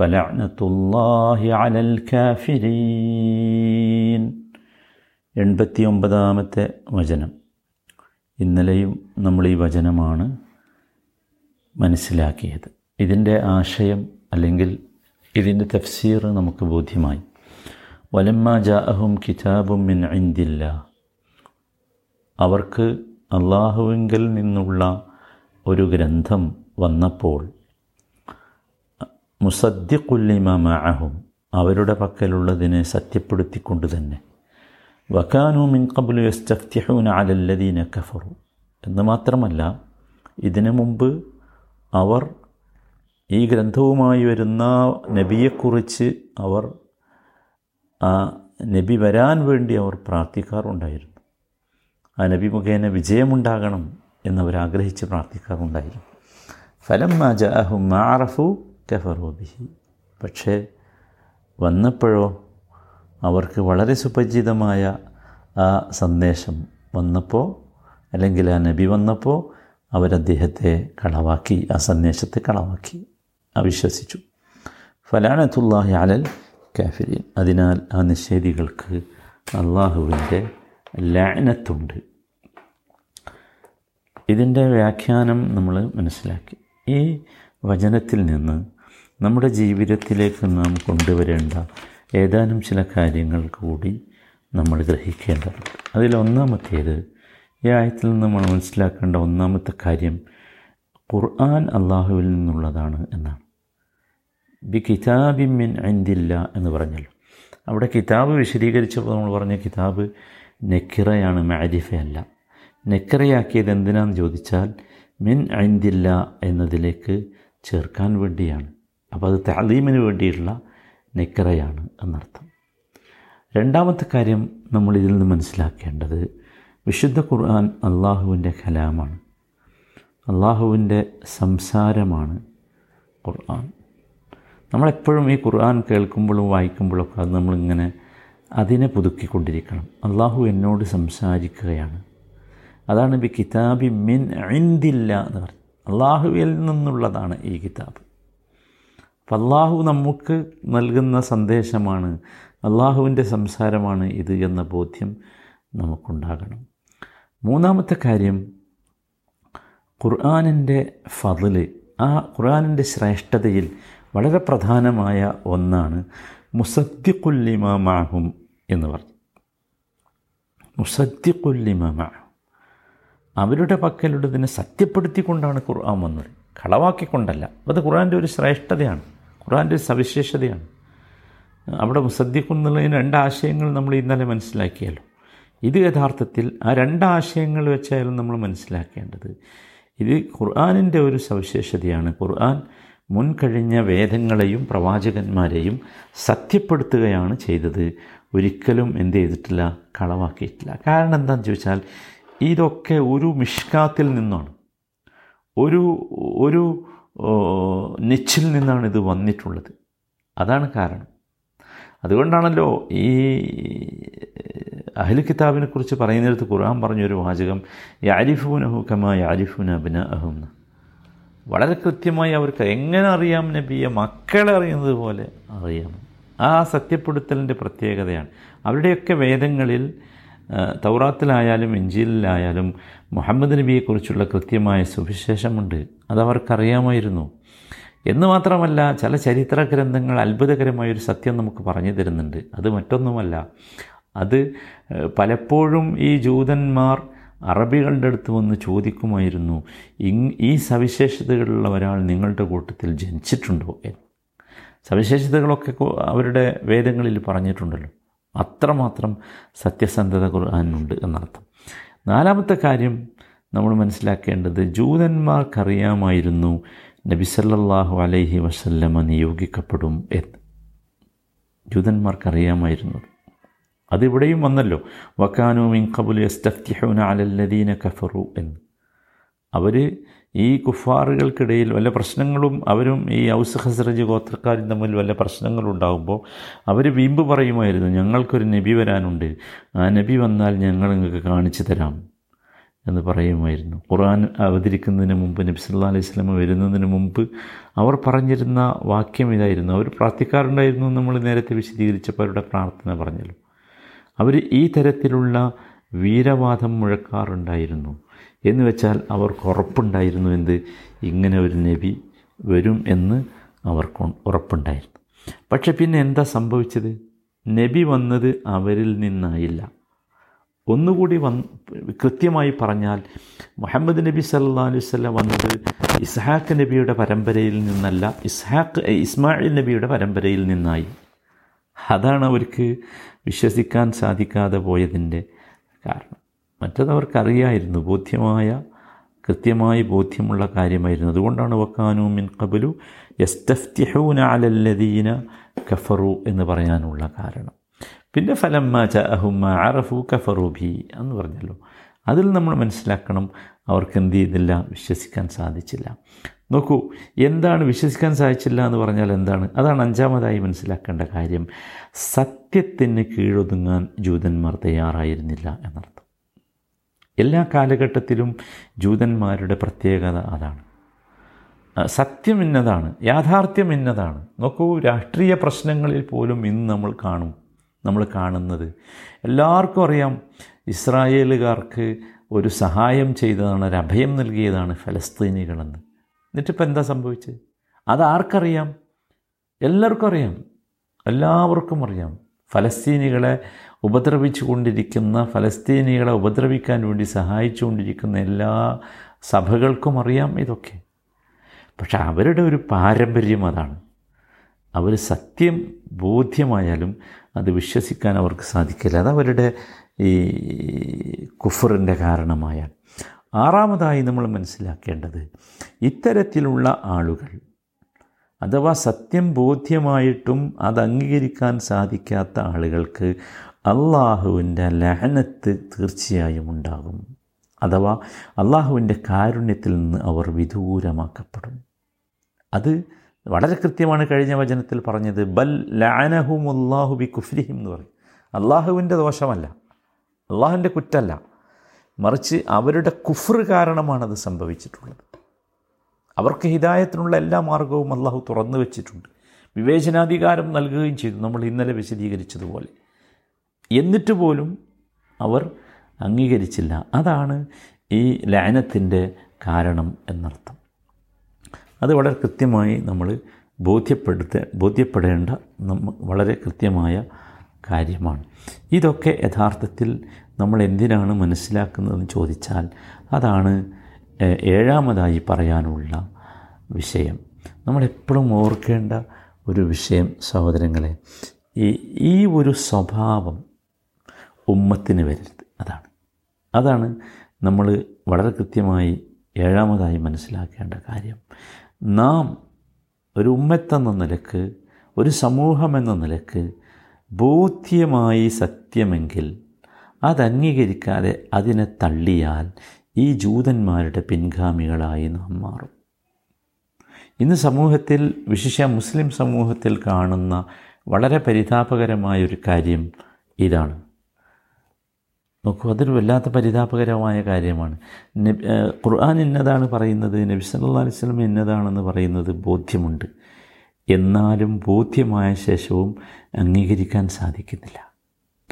എൺപത്തിയൊമ്പതാമത്തെ അലൽ കാഫിരീൻ എൺപത്തി ഒമ്പതാമത്തെ വചനം. ഇന്നലെയും നമ്മൾ ഈ വചനമാണ് മനസ്സിലാക്കിയത്. ഇതിന്റെ ആശയം അല്ലെങ്കിൽ ഇതിന്റെ തഫ്സീർ നമുക്ക് ബോധ്യമായി. വലമ്മ ജാഅഹും കിതാബും മിൻ ഇന്ദില്ല അവർക്ക് അള്ളാഹുവിങ്കിൽ നിന്നുള്ള ഒരു ഗ്രന്ഥം വന്നപ്പോൾ മുസദ്ദിഖുല്ലിമ മഅഹും അവരുടെ പക്കലുള്ളതിനെ സത്യപ്പെടുത്തിക്കൊണ്ട് തന്നെ വക്കാനു മിൻ കബുലു യസ്തഫ്തിഹൂന അലല്ലദീന കഫറു. എന്ന് മാത്രമല്ല ഇതിനു മുമ്പ് അവർ ഈ ഗ്രന്ഥവുമായി വരുന്ന നബിയെക്കുറിച്ച് അവർ ആ നബി വരാൻ വേണ്ടി അവർ പ്രാർത്ഥിക്കാറുണ്ടായിരുന്നു. ആ നബി മുഖേന വിജയമുണ്ടാകണം എന്നവർ ആഗ്രഹിച്ച് പ്രാർത്ഥിക്കാറുണ്ടായിരുന്നു. ഫലം ജാഹു മാറഫു കഫറോബിഹി പക്ഷേ വന്നപ്പോഴോ അവർക്ക് വളരെ സുപരിചിതമായ ആ സന്ദേശം വന്നപ്പോൾ അല്ലെങ്കിൽ ആ നബി വന്നപ്പോൾ അവരദ്ദേഹത്തെ കളവാക്കി ആ സന്ദേശത്തെ കളവാക്കി. അവിശ്വസിച്ചു. ഫലാനത്തുല്ലാഹി അലൽ കാഫിരീൻ. അതിനാൽ ആ നിഷേധികൾക്ക് അള്ളാഹുവിന്റെ ലാനത്തുണ്ട്. ഇതിന്റെ വ്യാഖ്യാനം നമ്മൾ മനസ്സിലാക്കി. ഈ വചനത്തിൽ നിന്ന് നമ്മുടെ ജീവിതത്തിലേക്ക് നാം കൊണ്ടുവരേണ്ട ഏതാനും ചില കാര്യങ്ങൾ കൂടി നമ്മൾ ഗ്രഹിക്കേണ്ടതുണ്ട്. അതിലൊന്നാമത്തേത് ഈ ആയത്തിൽ നിന്ന് നമ്മൾ മനസ്സിലാക്കേണ്ട ഒന്നാമത്തെ കാര്യം ഖുർആൻ അള്ളാഹുവിൽ നിന്നുള്ളതാണ് എന്നാണ്. ബി കിതാബിമിൻ മിൻ ഐന്ദില്ല എന്ന് പറഞ്ഞല്ലോ. അവിടെ കിതാബ് വിശദീകരിച്ചപ്പോൾ നമ്മൾ പറഞ്ഞ കിതാബ് നെക്കിറയാണ് മാരിഫയല്ല. നെക്കിറയാക്കിയത് എന്തിനാന്ന് ചോദിച്ചാൽ മിൻ അൻതില്ല എന്നതിലേക്ക് ചേർക്കാൻ വേണ്ടിയാണ്. അപ്പോൾ അത് തലീമിന് വേണ്ടിയിട്ടുള്ള നിക്കറയാണ് എന്നർത്ഥം. രണ്ടാമത്തെ കാര്യം നമ്മൾ ഇതിൽ നിന്ന് മനസ്സിലാക്കേണ്ടത് വിശുദ്ധ ഖുർആൻ അള്ളാഹുവിന്റെ കലാമാണ്. അള്ളാഹുവിന്റെ സംസാരമാണ് ഖുർആൻ. നമ്മളെപ്പോഴും ഈ ഖുർആൻ കേൾക്കുമ്പോഴും വായിക്കുമ്പോഴൊക്കെ അത് നമ്മളിങ്ങനെ അതിനെ പുതുക്കിക്കൊണ്ടിരിക്കണം. അള്ളാഹു എന്നോട് സംസാരിക്കുകയാണ്. അതാണ് ബി കിതാബി മിൻ ഐന്തില്ല എന്ന് പറഞ്ഞു. അള്ളാഹുവിൽ നിന്നുള്ളതാണ് ഈ കിതാബ്. അപ്പം അള്ളാഹു നമുക്ക് നൽകുന്ന സന്ദേശമാണ് അള്ളാഹുവിന്റെ സംസാരമാണ് ഇത് എന്ന ബോധ്യം നമുക്കുണ്ടാകണം. മൂന്നാമത്തെ കാര്യം ഖുർആാനിന്റെ ഫതിൽ ആ ഖുർആാനിന്റെ ശ്രേഷ്ഠതയിൽ വളരെ പ്രധാനമായ ഒന്നാണ് മുസദ്ദിഖുല്ലിമാഹും എന്ന് പറഞ്ഞു. മുസദ്ദിഖുല്ലിമാഹും അവരുടെ പക്കലുള്ളതിനെ സത്യപ്പെടുത്തിക്കൊണ്ടാണ് ഖുർആൻ വന്നത്. കളവാക്കിക്കൊണ്ടല്ല. അത് ഖുർആന്റെ ഒരു ശ്രേഷ്ഠതയാണ്. ഒരു സവിശേഷതയാണ്. അവിടെ മുസദ്ദിഖുന്നുള്ളതിന് രണ്ട് ആശയങ്ങൾ നമ്മൾ ഇന്നലെ മനസ്സിലാക്കിയല്ലോ. ഇത് യഥാർത്ഥത്തിൽ ആ രണ്ട് ആശയങ്ങൾ വെച്ചായാലും നമ്മൾ മനസ്സിലാക്കേണ്ടത്. ഇത് ഖുർആാനിന്റെ ഒരു സവിശേഷതയാണ്. ഖുർആൻ മുൻകഴിഞ്ഞ വേദങ്ങളെയും പ്രവാചകന്മാരെയും സത്യപ്പെടുത്തുകയാണ് ചെയ്തത്. ഒരിക്കലും എന്ത് ചെയ്തിട്ടില്ല? കളവാക്കിയിട്ടില്ല. കാരണം എന്താണെന്ന് ചോദിച്ചാൽ ഇതൊക്കെ ഒരു മിഷ്കാത്തിൽ നിന്നാണ്. ഒരു ഒരു നിച്ചിൽ നിന്നാണ് ഇത് വന്നിട്ടുള്ളത്. അതാണ് കാരണം. അതുകൊണ്ടാണല്ലോ ഈ അഹ്ലു കിതാബിനെ കുറിച്ച് പറയുന്നിടത്ത് ഖുർആൻ പറഞ്ഞൊരു വാചകം യാരിഫൂനഹു കമ യാരിഫൂന അബിന അഹുന്ന വളരെ കൃത്യമായി അവർക്ക് എങ്ങനെ അറിയാം നബിയെ? മക്കളെ അറിയുന്നത് പോലെ അറിയാം. ആ സത്യപ്പെടുത്തലിന്റെ പ്രത്യേകതയാണ്. അവരുടെയൊക്കെ വേദങ്ങളിൽ തൗറാത്തിലായാലും ഇഞ്ചിലിലായാലും മുഹമ്മദ് നബിയെക്കുറിച്ചുള്ള കൃത്യമായ സുവിശേഷമുണ്ട്. അതവർക്കറിയാമായിരുന്നു. എന്ന് മാത്രമല്ല ചില ചരിത്ര ഗ്രന്ഥങ്ങൾ അത്ഭുതകരമായൊരു സത്യം നമുക്ക് പറഞ്ഞു തരുന്നുണ്ട്. അത് മറ്റൊന്നുമല്ല. അത് പലപ്പോഴും ഈ ജൂതന്മാർ അറബികളുടെ അടുത്ത് വന്ന് ചോദിക്കുമായിരുന്നു ഈ സവിശേഷതകളുള്ള ഒരാൾ നിങ്ങളുടെ കൂട്ടത്തിൽ ജനിച്ചിട്ടുണ്ടോ? സവിശേഷതകളൊക്കെ അവരുടെ വേദങ്ങളിൽ പറഞ്ഞിട്ടുണ്ടല്ലോ. അത്രമാത്രം സത്യസന്ധത ഖുർആാനുണ്ട് എന്നർത്ഥം. നാലാമത്തെ കാര്യം നമ്മൾ മനസ്സിലാക്കേണ്ടത് ജൂതന്മാർക്കറിയാമായിരുന്നു നബി സല്ലല്ലാഹു അലൈഹി വസല്ലമ നിയോഗിക്കപ്പെടും എന്ന്. ജൂതന്മാർക്കറിയാമായിരുന്നു. അതിവിടെയും വന്നല്ലോ. വക്കാനു മിൻ കബുൽ യസ്തഫ്തിഹൂന അലല്ലദീന കഫറു എന്ന്. അവർ ഈ കുഫാറുകൾക്കിടയിൽ വല്ല പ്രശ്നങ്ങളും അവരും ഈ ഔസ് ഹസ്രജ് ഗോത്രക്കാരും തമ്മിൽ വല്ല പ്രശ്നങ്ങളും ഉണ്ടാകുമ്പോൾ അവർ വീമ്പ് പറയുമായിരുന്നു ഞങ്ങൾക്കൊരു നബി വരാനുണ്ട്. ആ നബി വന്നാൽ ഞങ്ങൾ നിങ്ങൾക്ക് കാണിച്ചു തരാം. എന്ന് പറയുമായിരുന്നു. ഖുർആൻ അവതരിക്കുന്നതിന് മുമ്പ് നബി സല്ലാ അലൈഹി സ്വലമ വരുന്നതിന് മുമ്പ് അവർ പറഞ്ഞിരുന്ന വാക്യം ഇതായിരുന്നു. അവർ പ്രാർത്ഥിക്കാറുണ്ടായിരുന്നു നമ്മൾ നേരത്തെ വിശദീകരിച്ചപ്പോൾ അവരുടെ പ്രാർത്ഥന പറഞ്ഞല്ലോ. അവർ ഈ തരത്തിലുള്ള വീരവാദം മുഴക്കാറുണ്ടായിരുന്നു. എന്ന് വെച്ചാൽ അവർക്ക് ഉറപ്പുണ്ടായിരുന്നു എന്ത്? ഇങ്ങനെ ഒരു നബി വരും എന്ന് അവർക്ക് ഉറപ്പുണ്ടായിരുന്നു. പക്ഷെ പിന്നെ എന്താ സംഭവിച്ചത്? നബി വന്നത് അവരിൽ നിന്നായില്ല. ഒന്നുകൂടി വന്ന് കൃത്യമായി പറഞ്ഞാൽ മുഹമ്മദ് നബി സല്ലാ വല്ലം വന്നത് ഇസ്ഹാഖ് നബിയുടെ പരമ്പരയിൽ നിന്നല്ല ഇസ്ഹാഖ് ഇസ്മായിൽ നബിയുടെ പരമ്പരയിൽ നിന്നായി. അതാണ് അവർക്ക് വിശ്വസിക്കാൻ സാധിക്കാതെ പോയതിന്റെ കാരണം. മറ്റത് അവർക്കറിയായിരുന്നു ബോധ്യമായ കൃത്യമായി ബോധ്യമുള്ള കാര്യമായിരുന്നു. അതുകൊണ്ടാണ് വക്കാനു മിൻ കബലു യസ്തഫ്തിഹൂന അലല്ലദീന കഫറു എന്ന് പറയാനുള്ള കാരണം. പിന്നെ ഫലം ഫലമ്മ അഹുമ അറഫു കഫറു ബി എന്ന് പറഞ്ഞല്ലോ. അതിൽ നമ്മൾ മനസ്സിലാക്കണം അവർക്ക് എന്ത് ചെയ്തില്ല വിശ്വസിക്കാൻ സാധിച്ചില്ല. നോക്കൂ എന്താണ് വിശ്വസിക്കാൻ സാധിച്ചില്ല എന്ന് പറഞ്ഞാൽ എന്താണ്? അതാണ് അഞ്ചാമതായി മനസ്സിലാക്കേണ്ട കാര്യം. സത്യത്തിന് കീഴൊതുങ്ങാൻ ജൂതന്മാർ തയ്യാറായിരുന്നില്ല എന്നർത്ഥം. എല്ലാ കാലഘട്ടത്തിലും ജൂതന്മാരുടെ പ്രത്യേകത അതാണ്. സത്യം ഇന്നതാണ് യാഥാർത്ഥ്യം ഇന്നതാണ് നോക്കൂ രാഷ്ട്രീയ പ്രശ്നങ്ങളിൽ പോലും ഇന്ന് നമ്മൾ കാണും നമ്മൾ കാണുന്നത്. എല്ലാവർക്കും അറിയാം ഇസ്രായേലുകാർക്ക് ഒരു സഹായം ചെയ്തതാണ് ഒരു അഭയം നൽകിയതാണ് ഫലസ്തീനികളെന്ന്. എന്നിട്ടിപ്പോൾ എന്താ സംഭവിച്ചത്? അതാർക്കറിയാം എല്ലാവർക്കും അറിയാം എല്ലാവർക്കും അറിയാം. ഫലസ്തീനികളെ ഉപദ്രവിച്ചു കൊണ്ടിരിക്കുന്ന ഫലസ്തീനികളെ ഉപദ്രവിക്കാൻ വേണ്ടി സഹായിച്ചു കൊണ്ടിരിക്കുന്ന എല്ലാ സഭകൾക്കും അറിയാം ഇതൊക്കെ. പക്ഷെ അവരുടെ ഒരു പാരമ്പര്യം അതാണ്. അവർ സത്യം ബോധ്യമായാലും അത് വിശ്വസിക്കാൻ അവർക്ക് സാധിക്കില്ല. അത് അവരുടെ ഈ കുഫറിന്റെ കാരണമായാൽ ആറാമതായി നമ്മൾ മനസ്സിലാക്കേണ്ടത് ഇത്തരത്തിലുള്ള ആളുകൾ അഥവാ സത്യം ബോധ്യമായിട്ടും അത് അംഗീകരിക്കാൻ സാധിക്കാത്ത ആളുകൾക്ക് അള്ളാഹുവിന്റെ ലഹനത്ത് തീർച്ചയായും ഉണ്ടാകും. അഥവാ അള്ളാഹുവിന്റെ കാരുണ്യത്തിൽ നിന്ന് അവർ വിദൂരമാക്കപ്പെടും. അത് വളരെ കൃത്യമാണ് കഴിഞ്ഞ വചനത്തിൽ പറഞ്ഞത്. ബൽ ലാനഹും അള്ളാഹു ബി കുഫ്രിഹിം എന്ന് പറയും. അള്ളാഹുവിന്റെ ദോഷമല്ല. അള്ളാഹുവിന്റെ കുറ്റമല്ല. മറിച്ച് അവരുടെ കുഫർ കാരണമാണത് സംഭവിച്ചിട്ടുള്ളത്. അവർക്ക് ഹിദായത്തിനുള്ള എല്ലാ മാർഗവും അള്ളാഹു തുറന്നു വെച്ചിട്ടുണ്ട്. വിവേചനാധികാരം നൽകുകയും ചെയ്തു. നമ്മൾ ഇന്നലെ വിശദീകരിച്ചതുപോലെ. എന്നിട്ട് പോലും അവർ അംഗീകരിച്ചില്ല. അതാണ് ഈ ലയനത്തിന്റെ കാരണം എന്നർത്ഥം. അത് വളരെ കൃത്യമായി നമ്മൾ ബോധ്യപ്പെടുത്ത ബോധ്യപ്പെടേണ്ട വളരെ കൃത്യമായ കാര്യമാണ്. ഇതൊക്കെ യഥാർത്ഥത്തിൽ നമ്മൾ എന്തിനാണ് മനസ്സിലാക്കുന്നതെന്ന് ചോദിച്ചാൽ അതാണ് ഏഴാമതായി പറയാനുള്ള വിഷയം. നമ്മളെപ്പോഴും ഓർക്കേണ്ട ഒരു വിഷയം സഹോദരങ്ങളെ ഈ ഈ ഒരു സ്വഭാവം ഉമ്മത്തിന് വരരുത്. അതാണ്. അതാണ് നമ്മൾ വളരെ കൃത്യമായി ഏഴാമതായി മനസ്സിലാക്കേണ്ട കാര്യം. നാം ഒരു ഉമ്മത്തെന്ന നിലയ്ക്ക് ഒരു സമൂഹമെന്ന നിലയ്ക്ക് ബോധ്യമായി സത്യമെങ്കിൽ അതംഗീകരിക്കാതെ അതിനെ തള്ളിയാൽ ഈ ജൂതന്മാരുടെ പിൻഗാമികളായി നാം മാറും. ഇന്ന് സമൂഹത്തിൽ വിശിഷ്യ മുസ്ലിം സമൂഹത്തിൽ കാണുന്ന വളരെ പരിതാപകരമായൊരു കാര്യം ഇതാണ്. നോക്കൂ അതൊരു വല്ലാത്ത പരിതാപകരമായ കാര്യമാണ്. ഖുർആൻ എന്നതാണ് പറയുന്നത് നബി സല്ലാ അലൈഹി സ്വലം എന്നതാണെന്ന് പറയുന്നത് ബോധ്യമുണ്ട്. എന്നാലും ബോധ്യമായ ശേഷവും അംഗീകരിക്കാൻ സാധിക്കുന്നില്ല.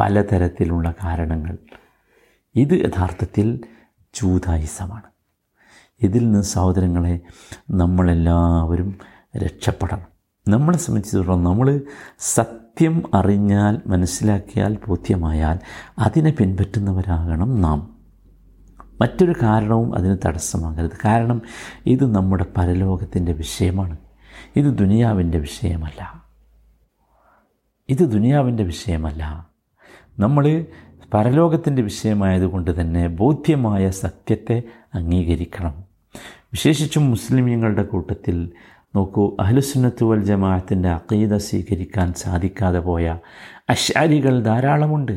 പലതരത്തിലുള്ള കാരണങ്ങൾ. ഇത് യഥാർത്ഥത്തിൽ ജൂതായുസമാണ് ഇതിൽ നിന്ന് സഹോദരങ്ങളെ നമ്മളെല്ലാവരും രക്ഷപ്പെടണം. നമ്മളെ സംബന്ധിച്ചിടത്തോളം നമ്മൾ സത്യം അറിഞ്ഞാൽ മനസ്സിലാക്കിയാൽ ബോധ്യമായാൽ അതിനെ പിൻപറ്റുന്നവരാകണം നാം. മറ്റൊരു കാരണവും അതിന് തടസ്സമാകരുത്. കാരണം ഇത് നമ്മുടെ പരലോകത്തിന്റെ വിഷയമാണ്. ഇത് ദുനിയാവിന്റെ വിഷയമല്ല. ഇത് ദുനിയാവിന്റെ വിഷയമല്ല. നമ്മൾ പരലോകത്തിന്റെ വിഷയമായതുകൊണ്ട് തന്നെ ബോധ്യമായ സത്യത്തെ അംഗീകരിക്കണം. വിശേഷിച്ചും മുസ്ലിമീങ്ങളുടെ കൂട്ടത്തിൽ നോക്കൂ അഹ്ലുസുന്നത്ത് വൽ ജമാഅത്തിന്റെ അക്കീത സ്വീകരിക്കാൻ സാധിക്കാതെ പോയ അശാരികൾ ധാരാളമുണ്ട്.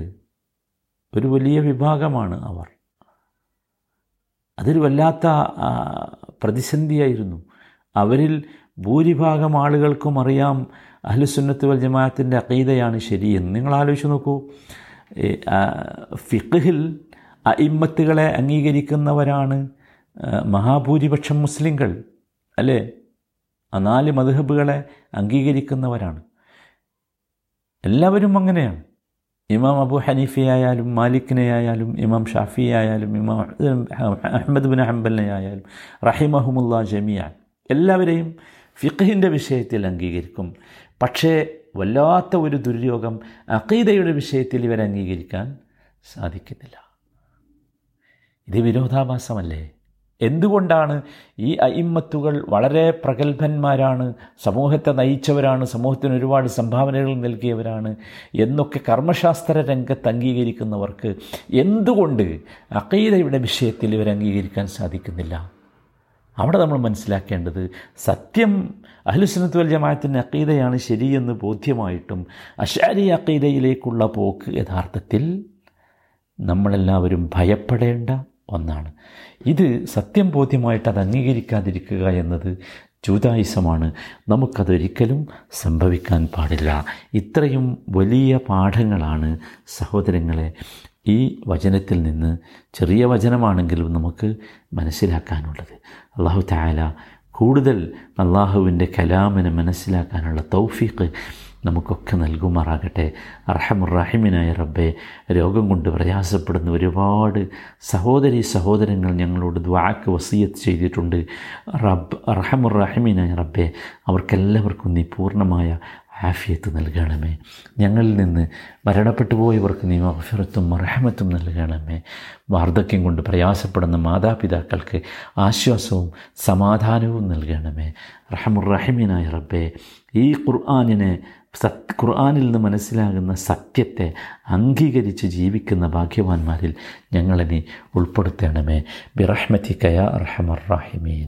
ഒരു വലിയ വിഭാഗമാണ് അവർ. അതൊരു വല്ലാത്ത പ്രതിസന്ധിയായിരുന്നു. അവരിൽ ഭൂരിഭാഗം ആളുകൾക്കും അറിയാം അഹ്ലുസുന്നത്ത് വൽ ജമാഅത്തിന്റെ അക്കീതയാണ് ശരിയെന്ന്. നിങ്ങൾ ആലോചിച്ച് നോക്കൂ ഫിഖിൽ അയിമ്മത്തുകളെ അംഗീകരിക്കുന്നവരാണ് മഹാഭൂരിപക്ഷം മുസ്ലിങ്ങൾ അല്ലേ? ആ നാല് മധുഹബുകളെ അംഗീകരിക്കുന്നവരാണ്. എല്ലാവരും അങ്ങനെയാണ്. ഇമാം അബു ഹനീഫയായാലും മാലിക്കിനെ ആയാലും ഇമാം ഷാഫി ആയാലും ഇമാം അഹമ്മദ് ബിൻ ഹംബലിനെ ആയാലും റഹിമഹുമുല്ല ജമിയാൻ എല്ലാവരെയും ഫിഖിന്റെ വിഷയത്തിൽ അംഗീകരിക്കും. പക്ഷേ വല്ലാത്ത ഒരു ദുര്യോഗം അക്കീതയുടെ വിഷയത്തിൽ ഇവരെ അംഗീകരിക്കാൻ സാധിക്കുന്നില്ല. ഇത് വിരോധാഭാസമല്ലേ? എന്തുകൊണ്ടാണ് ഈ അയിമ്മത്തുകൾ വളരെ പ്രഗത്ഭന്മാരാണ് സമൂഹത്തെ നയിച്ചവരാണ് സമൂഹത്തിന് ഒരുപാട് സംഭാവനകൾ നൽകിയവരാണ് എന്നൊക്കെ കർമ്മശാസ്ത്ര രംഗത്ത് അംഗീകരിക്കുന്നവർക്ക് എന്തുകൊണ്ട് അക്കീതയുടെ വിഷയത്തിൽ ഇവർ അംഗീകരിക്കാൻ സാധിക്കുന്നില്ല? അവിടെ നമ്മൾ മനസ്സിലാക്കേണ്ടത് സത്യം അഹ്ലുസുന്നത്ത് വൽ ജമാഅത്തിന്റെ അക്കീതയാണ് ശരിയെന്ന് ബോധ്യമായിട്ടും അഷാരി അക്കീതയിലേക്കുള്ള പോക്ക് യഥാർത്ഥത്തിൽ നമ്മളെല്ലാവരും ഭയപ്പെടേണ്ട ഒന്നാണ്. ഇത് സത്യം ബോധ്യമായിട്ട് അത് അംഗീകരിക്കാതിരിക്കുക എന്നത് ജൂതായുസമാണ്. നമുക്കതൊരിക്കലും സംഭവിക്കാൻ പാടില്ല. ഇത്രയും വലിയ പാഠങ്ങളാണ് സഹോദരങ്ങളെ ഈ വചനത്തിൽ നിന്ന് ചെറിയ വചനമാണെങ്കിലും നമുക്ക് മനസ്സിലാക്കാനുള്ളത്. അള്ളാഹു താല കൂടുതൽ അള്ളാഹുവിന്റെ കലാമിനെ മനസ്സിലാക്കാനുള്ള തൗഫീഖ് നമുക്കൊക്കെ നൽകുമാറാകട്ടെ. അർഹമുറാഹിമിനായ റബ്ബെ രോഗം കൊണ്ട് പ്രയാസപ്പെടുന്ന ഒരുപാട് സഹോദരി സഹോദരങ്ങൾ ഞങ്ങളോട് ദ്വാക്ക് വസീയത്ത് ചെയ്തിട്ടുണ്ട്. റബ്ബ് അർഹമുറാഹിമിനായ റബ്ബെ അവർക്കെല്ലാവർക്കും നീ പൂർണമായ ആഫിയത്ത് നൽകണമേ. ഞങ്ങളിൽ നിന്ന് മരണപ്പെട്ടു പോയവർക്ക് നീ മറഹമത്തും നൽകണമേ. വാർദ്ധക്യം കൊണ്ട് പ്രയാസപ്പെടുന്ന മാതാപിതാക്കൾക്ക് ആശ്വാസവും സമാധാനവും നൽകണമേ. റഹമുറഹിമീനായ റബ്ബേ ഈ ഖുർആാനിനെ സത് ഖുർആാനിൽ നിന്ന് മനസ്സിലാകുന്ന സത്യത്തെ അംഗീകരിച്ച് ജീവിക്കുന്ന ഭാഗ്യവാന്മാരിൽ ഞങ്ങളെ നീ ഉൾപ്പെടുത്തണമേ. ബിറഹ്മത്തിക്കയ റഹമർ റാഹിമീൻ.